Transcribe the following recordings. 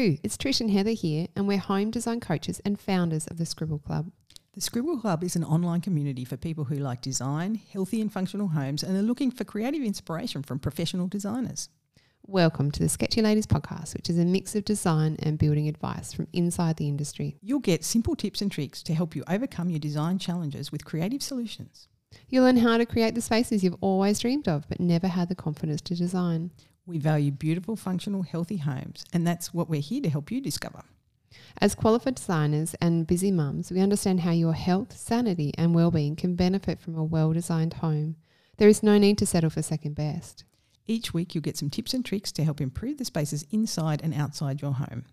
Hello, it's Trish and Heather here, and we're home design coaches and founders of the Scribble Club. The Scribble Club is an online community for people who like design, healthy and functional homes, and are looking for creative inspiration from professional designers. Welcome to the Sketchy Ladies podcast, which is a mix of design and building advice from inside the industry. You'll get simple tips and tricks to help you overcome your design challenges with creative solutions. You'll learn how to create the spaces you've always dreamed of but never had the confidence to design. We value beautiful, functional, healthy homes, and that's what we're here to help you discover. As qualified designers and busy mums, we understand how your health, sanity, and well-being can benefit from a well-designed home. There is no need to settle for second best. Each week, you'll get some tips and tricks to help improve the spaces inside and outside your home.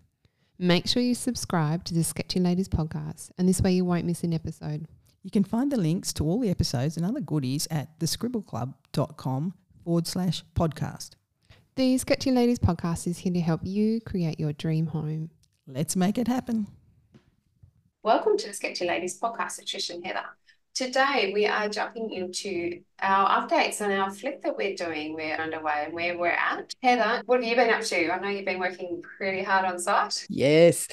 Make sure you subscribe to the Sketchy Ladies podcast, and this way you won't miss an episode. You can find the links to all the episodes and other goodies at thescribbleclub.com forward slash podcast. The Sketchy Ladies podcast is here to help you create your dream home. Let's make it happen. Welcome to the Sketchy Ladies podcast with Trish and Heather. Today we are jumping into our updates on our flip that we're doing. We're underway and where we're at. Heather, what have you been up to? I know you've been working pretty hard on site. Yes.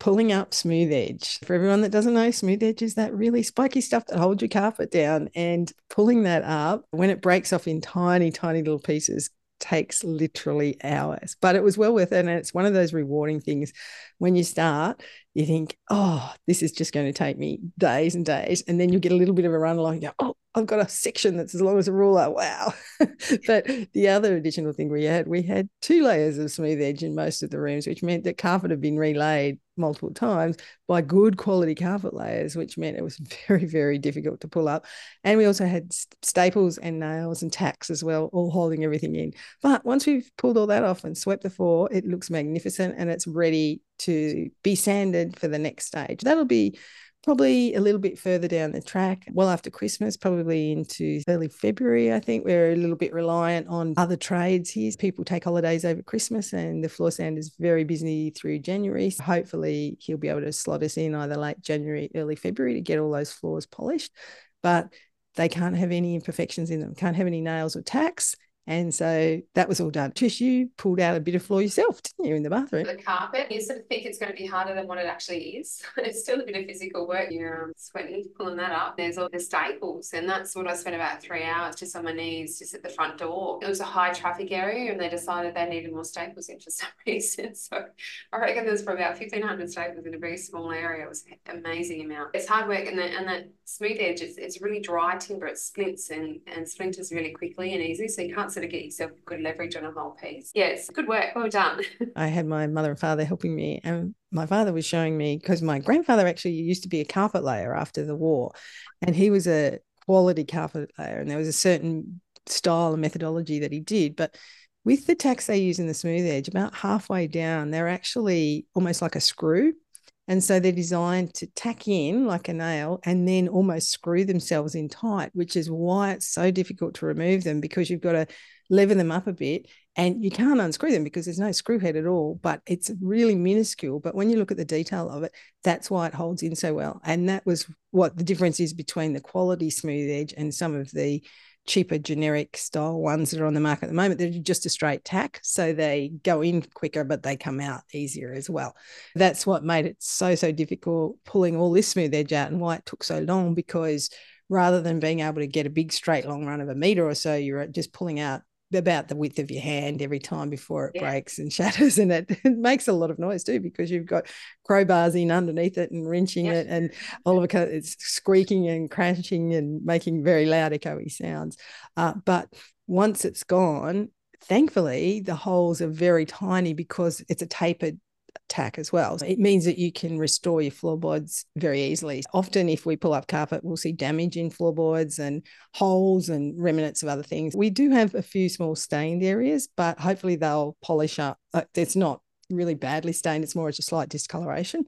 Pulling up smooth edge. For everyone that doesn't know, smooth edge is that really spiky stuff that holds your carpet down. And pulling that up, when it breaks off in tiny, tiny little pieces, takes literally hours, but it was well worth it. And it's one of those rewarding things when you start, you think, oh, this is just going to take me days and days. And then you get a little bit of a run along, you go, oh, I've got a section that's as long as a ruler. Wow. but the other additional thing we had, we had two layers of smooth edge in most of the rooms, which meant that carpet had been relaid multiple times by good quality carpet layers, which meant it was very, very difficult to pull up. And we also had staples and nails and tacks as well, all holding everything in. But once we've pulled all that off and swept the floor, it looks magnificent and it's ready to be sanded for the next stage. That'll be probably a little bit further down the track, well after Christmas, probably into early February. I think we're a little bit reliant on other trades here. People take holidays over Christmas, and the floor sand is very busy through January. So hopefully, he'll be able to slot us in either late January, early February to get all those floors polished. But they can't have any imperfections in them, can't have any nails or tacks. And so that was all done. Trish, you pulled out a bit of floor yourself, didn't you, in the bathroom? The carpet, you sort of think it's going to be harder than what it actually is. it's still a bit of physical work. You're um, sweating, pulling that up. There's all the staples, and that's what I spent about three hours just on my knees, just at the front door. It was a high traffic area, and they decided they needed more staples in for some reason. So I reckon there's probably about 1,500 staples in a very small area. It was an amazing amount. It's hard work, and, and that smooth edge, it's, it's really dry timber. It splints and, and splinters really quickly and easy, so you can't sort of get yourself good leverage on a whole piece. Yes, good work. Well done. I had my mother and father helping me, and my father was showing me because my grandfather actually used to be a carpet layer after the war, and he was a quality carpet layer, and there was a certain style and methodology that he did, but with the tacks they use in the smooth edge, about halfway down, they're actually almost like a screw. And so they're designed to tack in like a nail and then almost screw themselves in tight, which is why it's so difficult to remove them because you've got to lever them up a bit and you can't unscrew them because there's no screw head at all, but it's really minuscule. But when you look at the detail of it, that's why it holds in so well. And that was what the difference is between the quality smooth edge and some of the cheaper generic style ones that are on the market at the moment. They're just a straight tack. So they go in quicker, but they come out easier as well. That's what made it so, so difficult pulling all this smooth edge out and why it took so long because rather than being able to get a big straight long run of a meter or so, you're just pulling out about the width of your hand every time before it yeah. breaks and shatters and it, it, makes a lot of noise too because you've got crowbars in underneath it and wrenching it and all of it it's squeaking and crashing and making very loud echoey sounds uh, but once it's gone thankfully the holes are very tiny because it's a tapered tack as well. It means that you can restore your floorboards very easily. Often, if we pull up carpet, we'll see damage in floorboards and holes and remnants of other things. We do have a few small stained areas, but hopefully they'll polish up. Uh, it's not really badly stained, it's more just a slight discoloration.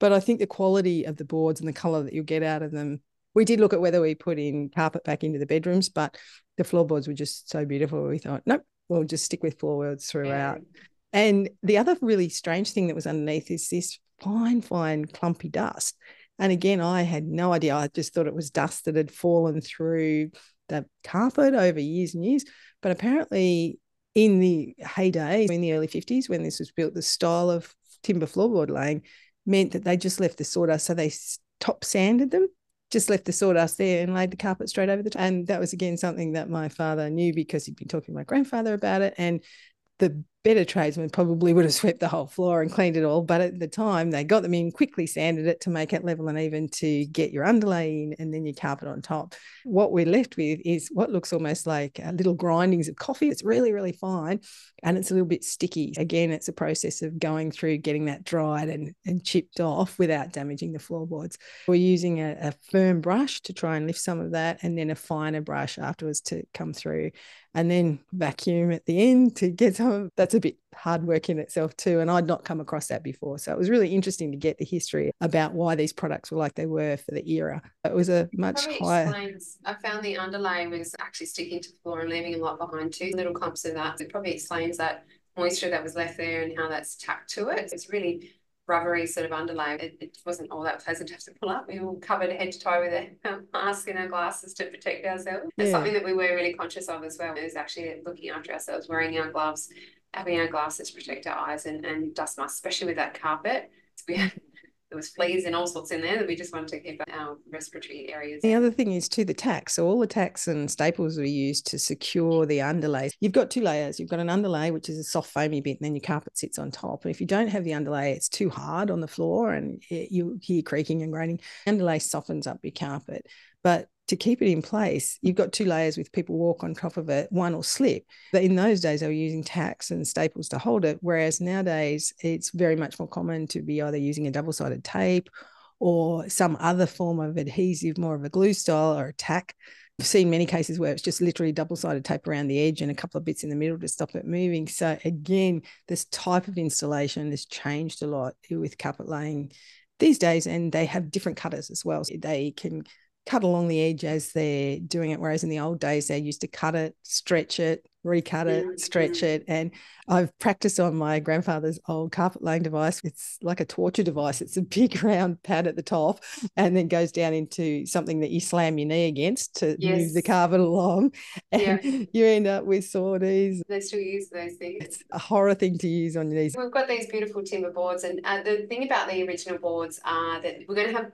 But I think the quality of the boards and the color that you'll get out of them. We did look at whether we put in carpet back into the bedrooms, but the floorboards were just so beautiful. We thought, nope, we'll just stick with floorboards throughout. Yeah. And the other really strange thing that was underneath is this fine, fine, clumpy dust. And again, I had no idea. I just thought it was dust that had fallen through the carpet over years and years. But apparently, in the heyday, in the early 50s, when this was built, the style of timber floorboard laying meant that they just left the sawdust. So they top sanded them, just left the sawdust there and laid the carpet straight over the top. And that was again something that my father knew because he'd been talking to my grandfather about it. And the better tradesmen probably would have swept the whole floor and cleaned it all. But at the time, they got them in, quickly sanded it to make it level and even to get your underlay in and then your carpet on top. What we're left with is what looks almost like uh, little grindings of coffee. It's really, really fine and it's a little bit sticky. Again, it's a process of going through getting that dried and, and chipped off without damaging the floorboards. We're using a, a firm brush to try and lift some of that and then a finer brush afterwards to come through and then vacuum at the end to get some of that's a bit hard work in itself too and i'd not come across that before so it was really interesting to get the history about why these products were like they were for the era it was a much higher explains, i found the underlay was actually sticking to the floor and leaving a lot behind too little clumps of that it probably explains that moisture that was left there and how that's tacked to it it's really rubbery sort of underlay. It, it, wasn't all that pleasant to have to pull up. We were covered head to toe with a mask and our glasses to protect ourselves. Yeah. It's something that we were really conscious of as well Was actually looking after ourselves, wearing our gloves, having our glasses protect our eyes and, and dust masks, especially with that carpet. We had there was fleas and all sorts in there that we just wanted to keep our respiratory areas. The other thing is too the tacks. So all the tacks and staples we use to secure the underlay. You've got two layers. You've got an underlay, which is a soft foamy bit, and then your carpet sits on top. And if you don't have the underlay, it's too hard on the floor and it, you hear creaking and grating. Underlay softens up your carpet. But to keep it in place, you've got two layers with people walk on top of it, one will slip. But in those days, they were using tacks and staples to hold it. Whereas nowadays, it's very much more common to be either using a double sided tape or some other form of adhesive, more of a glue style or a tack. I've seen many cases where it's just literally double sided tape around the edge and a couple of bits in the middle to stop it moving. So, again, this type of installation has changed a lot with carpet laying these days, and they have different cutters as well. So they can cut along the edge as they're doing it. Whereas in the old days, they used to cut it, stretch it, recut it, stretch it. And I've practiced on my grandfather's old carpet laying device. It's like a torture device. It's a big round pad at the top and then goes down into something that you slam your knee against to yes. move the carpet along. And yeah. you end up with sore knees. They still use those things. It's a horror thing to use on your knees. We've got these beautiful timber boards. And uh, the thing about the original boards are that we're going to have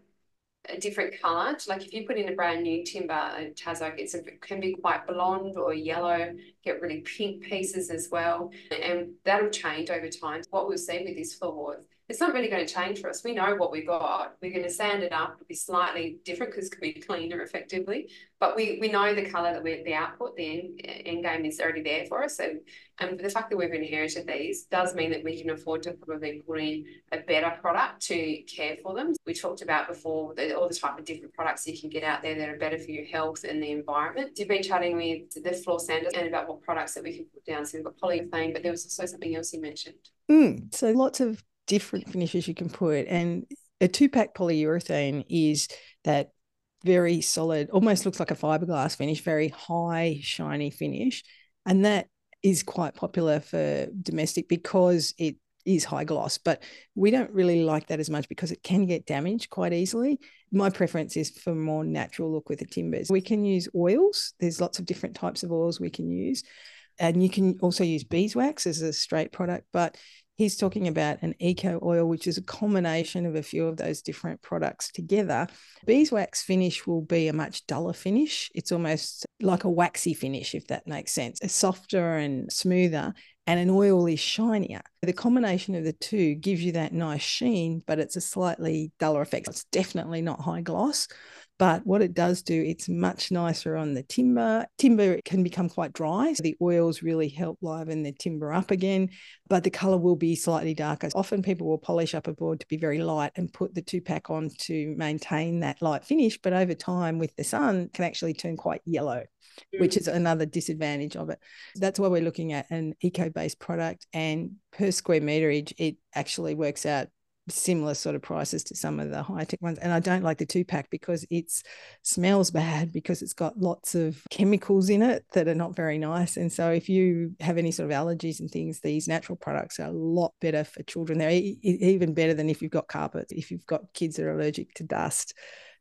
a different color. Like if you put in a brand new timber Tas oak, it's a, it can be quite blonde or yellow, get really pink pieces as well. And that'll change over time. What we'll see with this floorboard it's not really going to change for us. We know what we got. We're going to sand it up, It'll be slightly different because it can be cleaner effectively. But we we know the colour that we're the output, the end, end game is already there for us. So and the fact that we've inherited these does mean that we can afford to probably put in a better product to care for them. We talked about before all the type of different products you can get out there that are better for your health and the environment. You've been chatting with the floor sanders and about what products that we can put down. So we've got polyurethane, but there was also something else you mentioned. Mm, so lots of different finishes you can put. And a two pack polyurethane is that very solid, almost looks like a fiberglass finish, very high, shiny finish. And that is quite popular for domestic because it is high gloss, but we don't really like that as much because it can get damaged quite easily. My preference is for more natural look with the timbers. We can use oils. There's lots of different types of oils we can use. And you can also use beeswax as a straight product, but he's talking about an eco oil, which is a combination of a few of those different products together. Beeswax finish will be a much duller finish. It's almost like a waxy finish, if that makes sense. It's softer and smoother, and an oil is shinier. The combination of the two gives you that nice sheen, but it's a slightly duller effect. It's definitely not high gloss. But what it does do, it's much nicer on the timber. Timber can become quite dry. So the oils really help liven the timber up again, but the color will be slightly darker. Often people will polish up a board to be very light and put the two pack on to maintain that light finish. But over time with the sun can actually turn quite yellow which is another disadvantage of it. That's why we're looking at an eco-based product and per square meterage, it actually works out similar sort of prices to some of the high tech ones. And I don't like the two pack because it smells bad because it's got lots of chemicals in it that are not very nice. And so if you have any sort of allergies and things, these natural products are a lot better for children. They're even better than if you've got carpets, if you've got kids that are allergic to dust,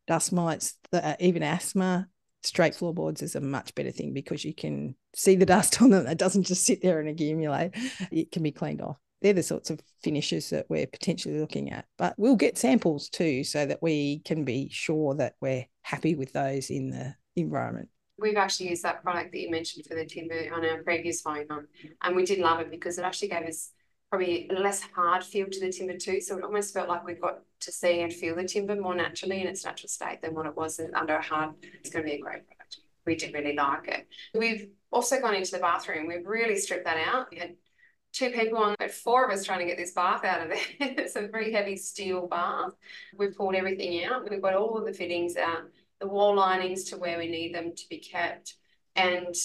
dust mites, even asthma. Straight floorboards is a much better thing because you can see the dust on them. It doesn't just sit there and accumulate. It can be cleaned off. They're the sorts of finishes that we're potentially looking at. But we'll get samples too so that we can be sure that we're happy with those in the environment. We've actually used that product that you mentioned for the timber on our previous phone, and we did love it because it actually gave us probably less hard feel to the timber too. So it almost felt like we got to see and feel the timber more naturally in its natural state than what it was under a hard. It's going to be a great product. We did really like it. We've also gone into the bathroom. We've really stripped that out. We had two people on, but four of us trying to get this bath out of there. it's a very heavy steel bath. We've pulled everything out. We've got all of the fittings out, the wall linings to where we need them to be kept, and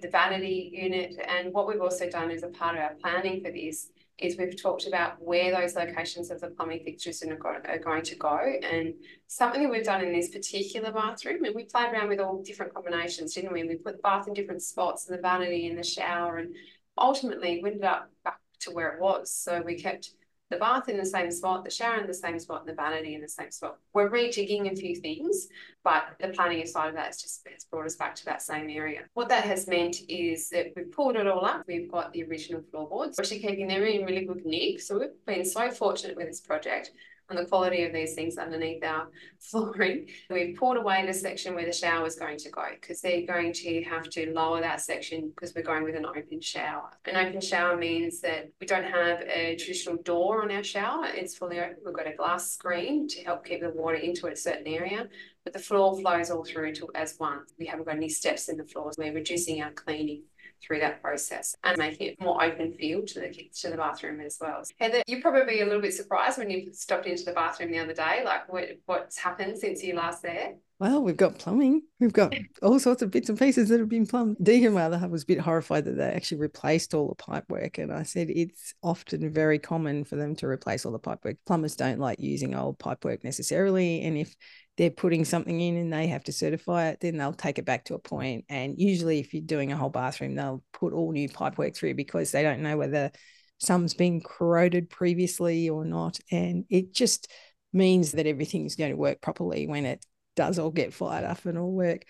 the vanity unit. And what we've also done as a part of our planning for this is we've talked about where those locations of the plumbing fixtures are going to go. And something that we've done in this particular bathroom, and we played around with all different combinations, didn't we? We put the bath in different spots and the vanity in the shower, and ultimately we ended up back to where it was. So we kept the bath in the same spot, the shower in the same spot, and the vanity in the same spot. We're rejigging a few things, but the planning side of that has just has brought us back to that same area. What that has meant is that we've pulled it all up. We've got the original floorboards, we're actually keeping them in really good nick. So we've been so fortunate with this project on the quality of these things underneath our flooring. We've pulled away the section where the shower is going to go because they're going to have to lower that section because we're going with an open shower. An open shower means that we don't have a traditional door on our shower. It's fully open. We've got a glass screen to help keep the water into a certain area, but the floor flows all through to as one. We haven't got any steps in the floors. We're reducing our cleaning through that process and making it more open feel to the to the bathroom as well. Heather, you're probably a little bit surprised when you stopped into the bathroom the other day, like what what's happened since you last there? Well, we've got plumbing. We've got all sorts of bits and pieces that have been plumbed. Deegan rather was a bit horrified that they actually replaced all the pipework. And I said it's often very common for them to replace all the pipework. Plumbers don't like using old pipework necessarily. And if they're putting something in and they have to certify it, then they'll take it back to a point. And usually, if you're doing a whole bathroom, they'll put all new pipework through because they don't know whether some's been corroded previously or not. And it just means that everything's going to work properly when it does all get fired up and all work.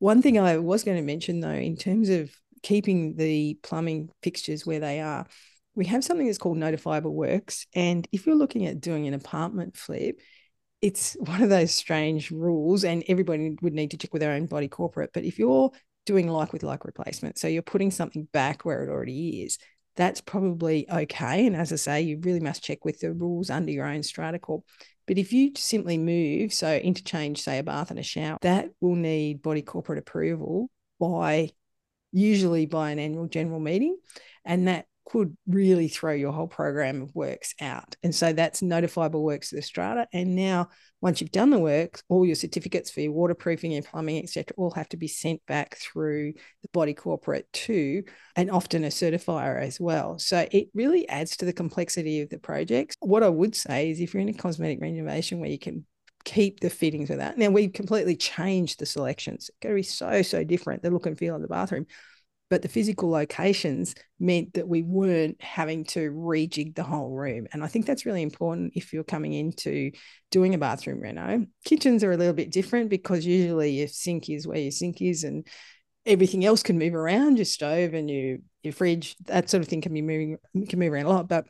One thing I was going to mention though, in terms of keeping the plumbing fixtures where they are, we have something that's called notifiable works. And if you're looking at doing an apartment flip, it's one of those strange rules, and everybody would need to check with their own body corporate. But if you're doing like with like replacement, so you're putting something back where it already is, that's probably okay. And as I say, you really must check with the rules under your own strata corp. But if you simply move, so interchange, say a bath and a shower, that will need body corporate approval by usually by an annual general meeting. And that could really throw your whole program of works out. And so that's notifiable works to the strata. And now, once you've done the works, all your certificates for your waterproofing and plumbing, etc., all have to be sent back through the body corporate too, and often a certifier as well. So it really adds to the complexity of the projects. What I would say is if you're in a cosmetic renovation where you can keep the fittings with that. Now we've completely changed the selections. It's going to be so, so different, the look and feel of the bathroom but the physical locations meant that we weren't having to rejig the whole room. And I think that's really important if you're coming into doing a bathroom reno. Kitchens are a little bit different because usually your sink is where your sink is and everything else can move around, your stove and your your fridge, that sort of thing can be moving can move around a lot. But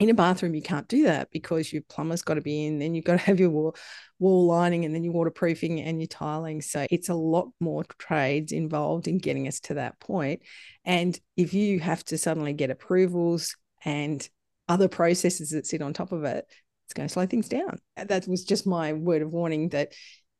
in a bathroom, you can't do that because your plumber's got to be in, then you've got to have your wall, wall lining and then your waterproofing and your tiling. So it's a lot more trades involved in getting us to that point. And if you have to suddenly get approvals and other processes that sit on top of it, it's going to slow things down. That was just my word of warning that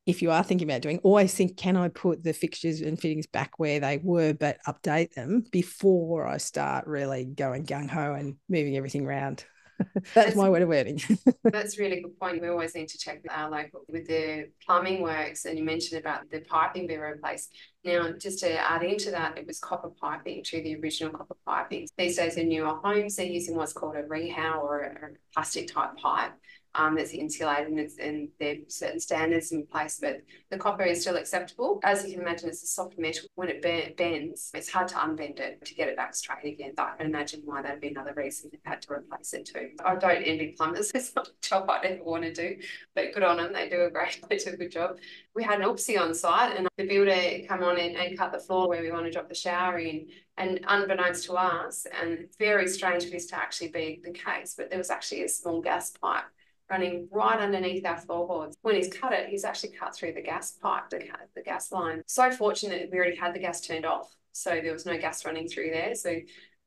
if you are thinking about doing, always think, can I put the fixtures and fittings back where they were, but update them before I start really going gung ho and moving everything around. that's, that's, my way of wording. that's really good point. We always need to check our local with the plumbing works, and you mentioned about the piping being replaced. Now, just to add into that, it was copper piping to the original copper piping. These days, in newer homes, they're using what's called a Rehau or a plastic type pipe um, that's insulated and, it's, and there are certain standards in place, but the copper is still acceptable. As you can imagine, it's a soft metal. When it bends, it's hard to unbend it to get it back straight again. I can imagine why that'd be another reason they had to replace it too. I don't envy plumbers. It's not a job I'd ever want to do, but good on them. They do a great, they do a good job. We had an oopsie on site and the builder come on and, and cut the floor where we want to drop the shower in. And unbeknownst to us, and very strange for this to actually be the case, but there was actually a small gas pipe running right underneath our floorboards. When he's cut it, he's actually cut through the gas pipe, the, the gas line. So fortunate we already had the gas turned off. So there was no gas running through there. So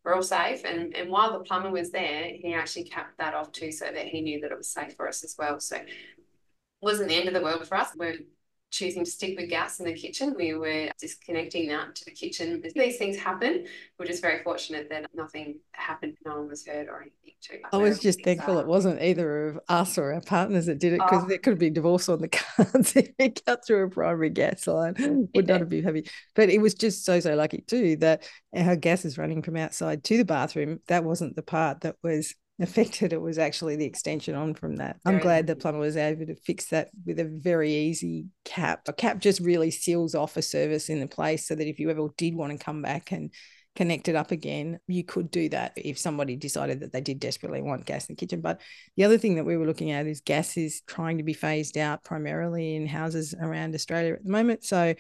we're all safe. And, and while the plumber was there, he actually capped that off too so that he knew that it was safe for us as well. So wasn't the end of the world for us. We're choosing to stick with gas in the kitchen. We were disconnecting that to the kitchen. These things happen. We're just very fortunate that nothing happened, no one was hurt or anything. Too. I was just thankful it wasn't either of us or our partners that did it because oh. there could have been divorce on the cards if it cut through a primary gas line. Would not have been happy. But it was just so, so lucky too that our gas is running from outside to the bathroom. That wasn't the part that was affected it was actually the extension on from that. I'm glad the plumber was able to fix that with a very easy cap. A cap just really seals off a service in the place so that if you ever did want to come back and connect it up again you could do that if somebody decided that they did desperately want gas in the kitchen. But the other thing that we were looking at is gas is trying to be phased out primarily in houses around australia at the moment. So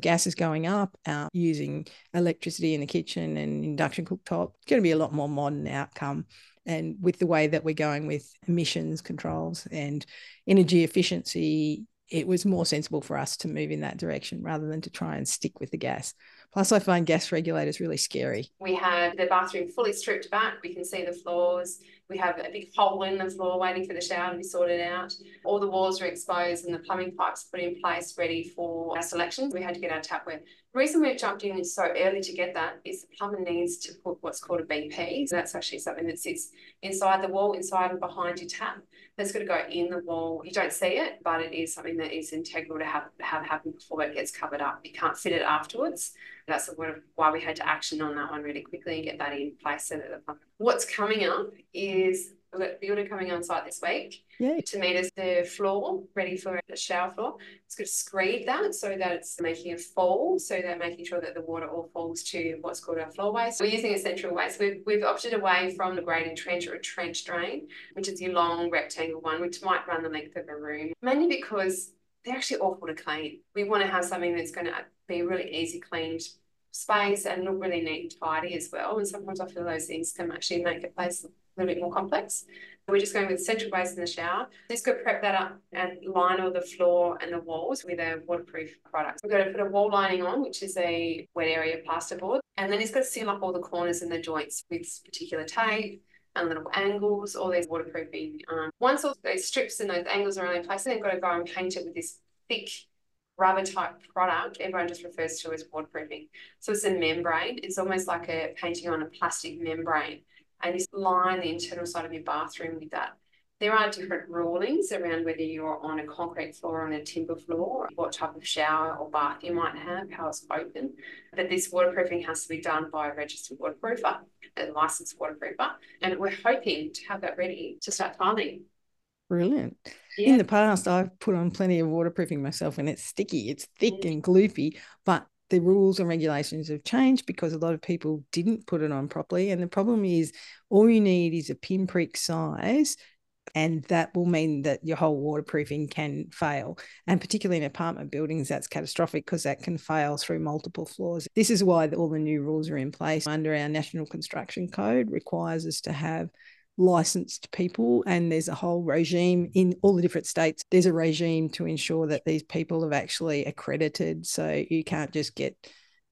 gas is going up uh, using electricity in the kitchen and induction cooktop. It's going to be a lot more modern outcome and with the way that we're going with emissions controls and energy efficiency it was more sensible for us to move in that direction rather than to try and stick with the gas plus i find gas regulators really scary we had the bathroom fully stripped back we can see the floors we have a big hole in the floor waiting for the shower to be sorted out. All the walls are exposed and the plumbing pipes put in place ready for our selections. We had to get our tapware. The reason we've jumped in so early to get that is the plumber needs to put what's called a BP. So that's actually something that sits inside the wall, inside and behind your tap. That's got to go in the wall. You don't see it, but it is something that is integral to have, have happen before it gets covered up. You can't fit it afterwards. That's why we had to action on that one really quickly and get that in place so that What's coming up is we've got the builder coming on site this week Yay. to meet us the floor ready for the shower floor. It's going to screed that so that it's making a fall, so that making sure that the water all falls to what's called our floor waste. We're using a central waste. We've, we've opted away from the grading trench or a trench drain, which is your long rectangle one, which might run the length of a room, mainly because they're actually awful to clean. We want to have something that's going to be really easy cleaned space and look really neat and tidy as well. And sometimes I feel those things can actually make a place a little bit more complex. We're just going with central waste in the shower. Go prep that up and line all the floor and the walls with a waterproof product. We're going to put a wall lining on, which is a wet area plasterboard. And then it's got to seal up all the corners and the joints with particular tape and little angles, all these waterproofing. Um, once all those strips and those angles are in place, then you've got to go and paint it with this thick rubber type product, everyone just refers to as waterproofing. So it's a membrane. It's almost like a painting on a plastic membrane. And you line the internal side of your bathroom with that. There are different rulings around whether you're on a concrete floor or on a timber floor, what type of shower or bath you might have, how it's open. But this waterproofing has to be done by a registered waterproofer, a licensed waterproofer. And we're hoping to have that ready to start filing Brilliant. Yeah. In the past, I've put on plenty of waterproofing myself and it's sticky, it's thick mm. and gloopy, but the rules and regulations have changed because a lot of people didn't put it on properly. And the problem is, all you need is a pinprick size, and that will mean that your whole waterproofing can fail. And particularly in apartment buildings, that's catastrophic because that can fail through multiple floors. This is why all the new rules are in place under our National Construction Code, requires us to have licensed people and there's a whole regime in all the different states. There's a regime to ensure that these people have actually accredited so you can't just get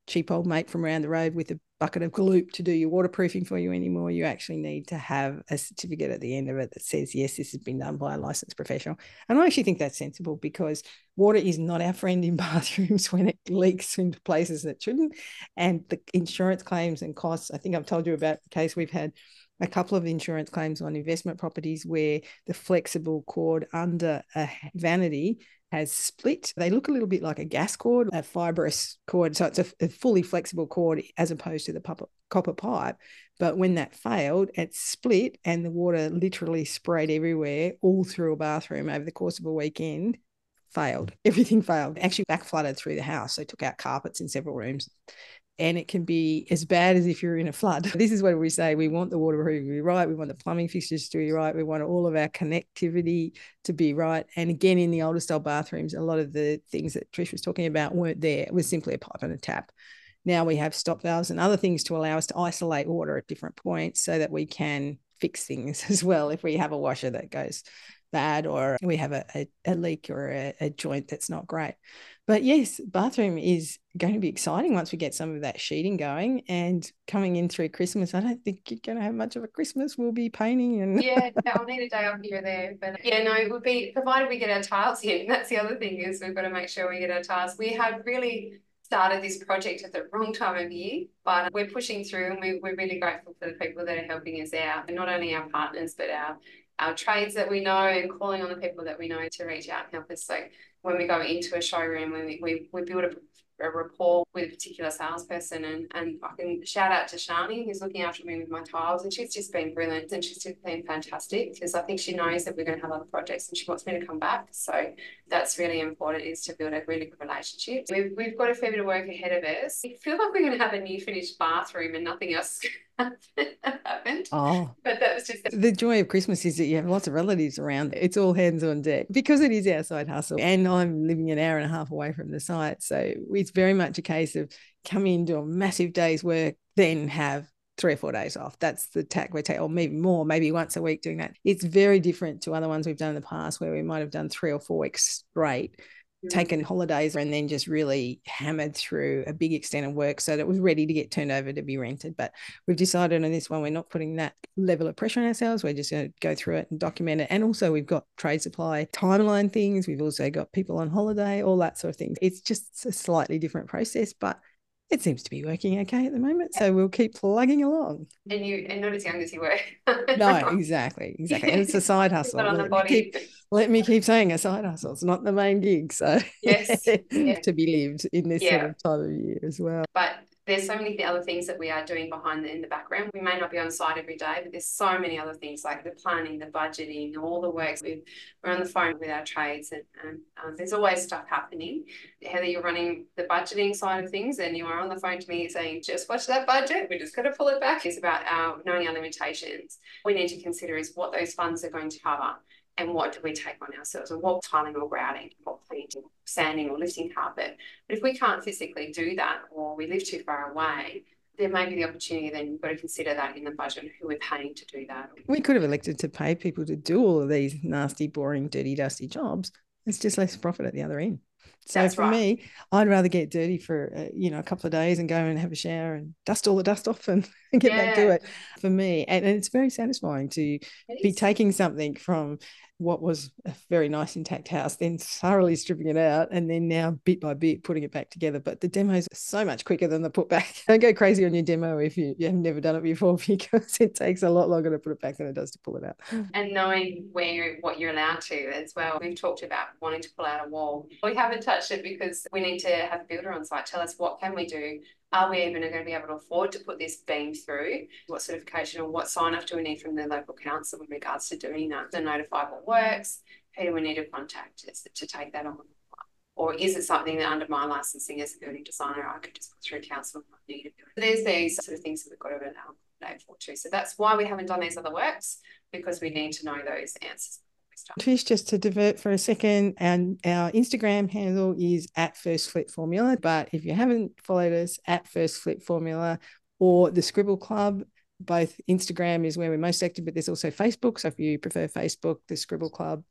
cheap old mate from around the road with a bucket of gloop to do your waterproofing for you anymore. You actually need to have a certificate at the end of it that says yes this has been done by a licensed professional. And i actually think that's sensible because water is not our friend in bathrooms when it leaks into places that shouldn't. And the insurance claims and costs i think i've told you about the case we've had a couple of insurance claims on investment properties where the flexible cord under a vanity has split. They look a little bit like a gas cord, a fibrous cord. So it's a, a fully flexible cord as opposed to the copper pipe. But when that failed, it split and the water literally sprayed everywhere, all through a bathroom over the course of a weekend. Failed. Everything failed. Actually, back flooded through the house. So took out carpets in several rooms and it can be as bad as if you're in a flood. This is what we say we want the water to be right, we want the plumbing fixtures to be right, we want all of our connectivity to be right. And again, in the older style bathrooms, a lot of the things that Trish was talking about weren't there. It was simply a pipe and a tap. Now we have stop valves and other things to allow us to isolate water at different points so that we can fix things as well if we have a washer that goes bad or we have a, a, a leak or a, a, joint that's not great. But yes, bathroom is going to be exciting once we get some of that sheeting going and coming in through Christmas. I don't think you're going to have much of a Christmas. We'll be painting and yeah, I'll need a day off here or there. But yeah, no, it would be provided we get our tiles in. That's the other thing is we've got to make sure we get our tiles. We have really started this project at the wrong time of year, but we're pushing through and we, we're really grateful for the people that are helping us out. And not only our partners, but our our trades that we know and calling on the people that we know to reach out and help us. So when we go into a showroom, when we, we, we build a a rapport with a particular salesperson. And, and I can shout out to Shani, who's looking after me with my tiles. And she's just been brilliant and she's just been fantastic because I think she knows that we're going to have other projects and she wants me to come back. So that's really important is to build a really good relationship. We've, we've got a fair bit of work ahead of us. I feel like we're going to have a new finished bathroom and nothing else happened. Oh, but that was just the joy of Christmas is that you have lots of relatives around. It's all hands on deck because it is our side hustle, and I'm living an hour and a half away from the site, so it's very much a case of come in, do a massive day's work, then have three or four days off. That's the tack we take, or maybe more, maybe once a week doing that. It's very different to other ones we've done in the past where we might have done three or four weeks straight Mm-hmm. taken holidays and then just really hammered through a big extent of work so that it was ready to get turned over to be rented. But we've decided on this one, we're not putting that level of pressure on ourselves. We're just going to go through it and document it. And also, we've got trade supply timeline things. We've also got people on holiday, all that sort of thing. It's just a slightly different process, but it seems to be working okay at the moment. So we'll keep plugging along. And you and not as young as you were. no, exactly. Exactly. And it's a side hustle. Not on the body. Keep, let me keep saying a side hustle. It's not the main gig. So yes. yeah. to be lived in this yeah. sort of time of year as well. But there's so many other things that we are doing behind the, in the background. We may not be on site every day, but there's so many other things like the planning, the budgeting, all the works. we are on the phone with our trades, and, and um, there's always stuff happening. Heather, you're running the budgeting side of things, and you are on the phone to me saying, "Just watch that budget. We're just going to pull it back." It's about our knowing our limitations. We need to consider is what those funds are going to cover and what do we take on ourselves and what tiling or grouting, what painting, sanding or lifting carpet. But if we can't physically do that or we live too far away, there may be the opportunity then you've got to consider that in the budget who we're paying to do that. We could have elected to pay people to do all of these nasty, boring, dirty, dusty jobs. It's just less profit at the other end. So That's for right. me, I'd rather get dirty for uh, you know a couple of days and go and have a shower and dust all the dust off and, and get yeah. back to it. For me, and, and it's very satisfying to be taking something from what was a very nice intact house, then thoroughly stripping it out, and then now bit by bit putting it back together. But the demos are so much quicker than the put back. Don't go crazy on your demo if you, you have never done it before because it takes a lot longer to put it back than it does to pull it out. And knowing where what you're allowed to as well. We've talked about wanting to pull out a wall. We haven't touched it because we need to have a builder on site tell us what can we do are we even going to be able to afford to put this beam through? What certification or what sign off do we need from the local council in regards to doing that? Notify what works, who do we need to contact to take that on? Or is it something that under my licensing as a building designer, I could just put through council and I needed to? do it? There's these sort of things that we've got to allow for too. So that's why we haven't done these other works because we need to know those answers Just to divert for a second, and our Instagram handle is at First Flip Formula. But if you haven't followed us at First Flip Formula or the Scribble Club, both Instagram is where we're most active, but there's also Facebook. So if you prefer Facebook, the Scribble Club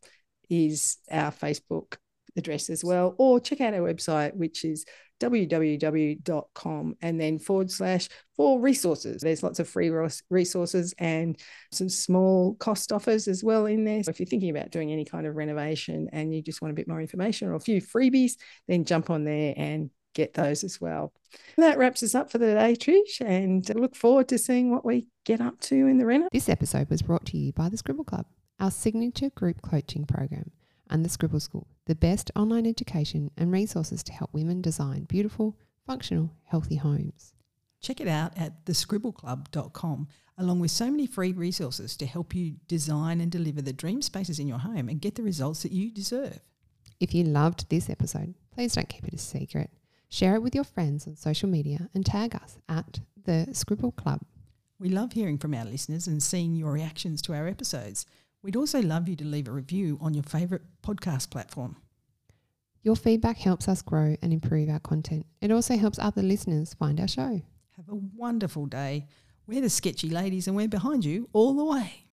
is our Facebook address as well, or check out our website, which is www.com and then forward slash for resources. There's lots of free resources and some small cost offers as well in there. So if you're thinking about doing any kind of renovation and you just want a bit more information or a few freebies, then jump on there and get those as well. That wraps us up for the day, Trish, and look forward to seeing what we get up to in the reno. This episode was brought to you by the Scribble Club, our signature group coaching program and the Scribble School, the best online education and resources to help women design beautiful, functional, healthy homes. Check it out at thescribbleclub.com, along with so many free resources to help you design and deliver the dream spaces in your home and get the results that you deserve. If you loved this episode, please don't keep it a secret. Share it with your friends on social media and tag us at the Scribble Club. We love hearing from our listeners and seeing your reactions to our episodes. We'd also love you to leave a review on your favourite podcast platform. Your feedback helps us grow and improve our content. It also helps other listeners find our show. Have a wonderful day. We're the sketchy ladies and we're behind you all the way.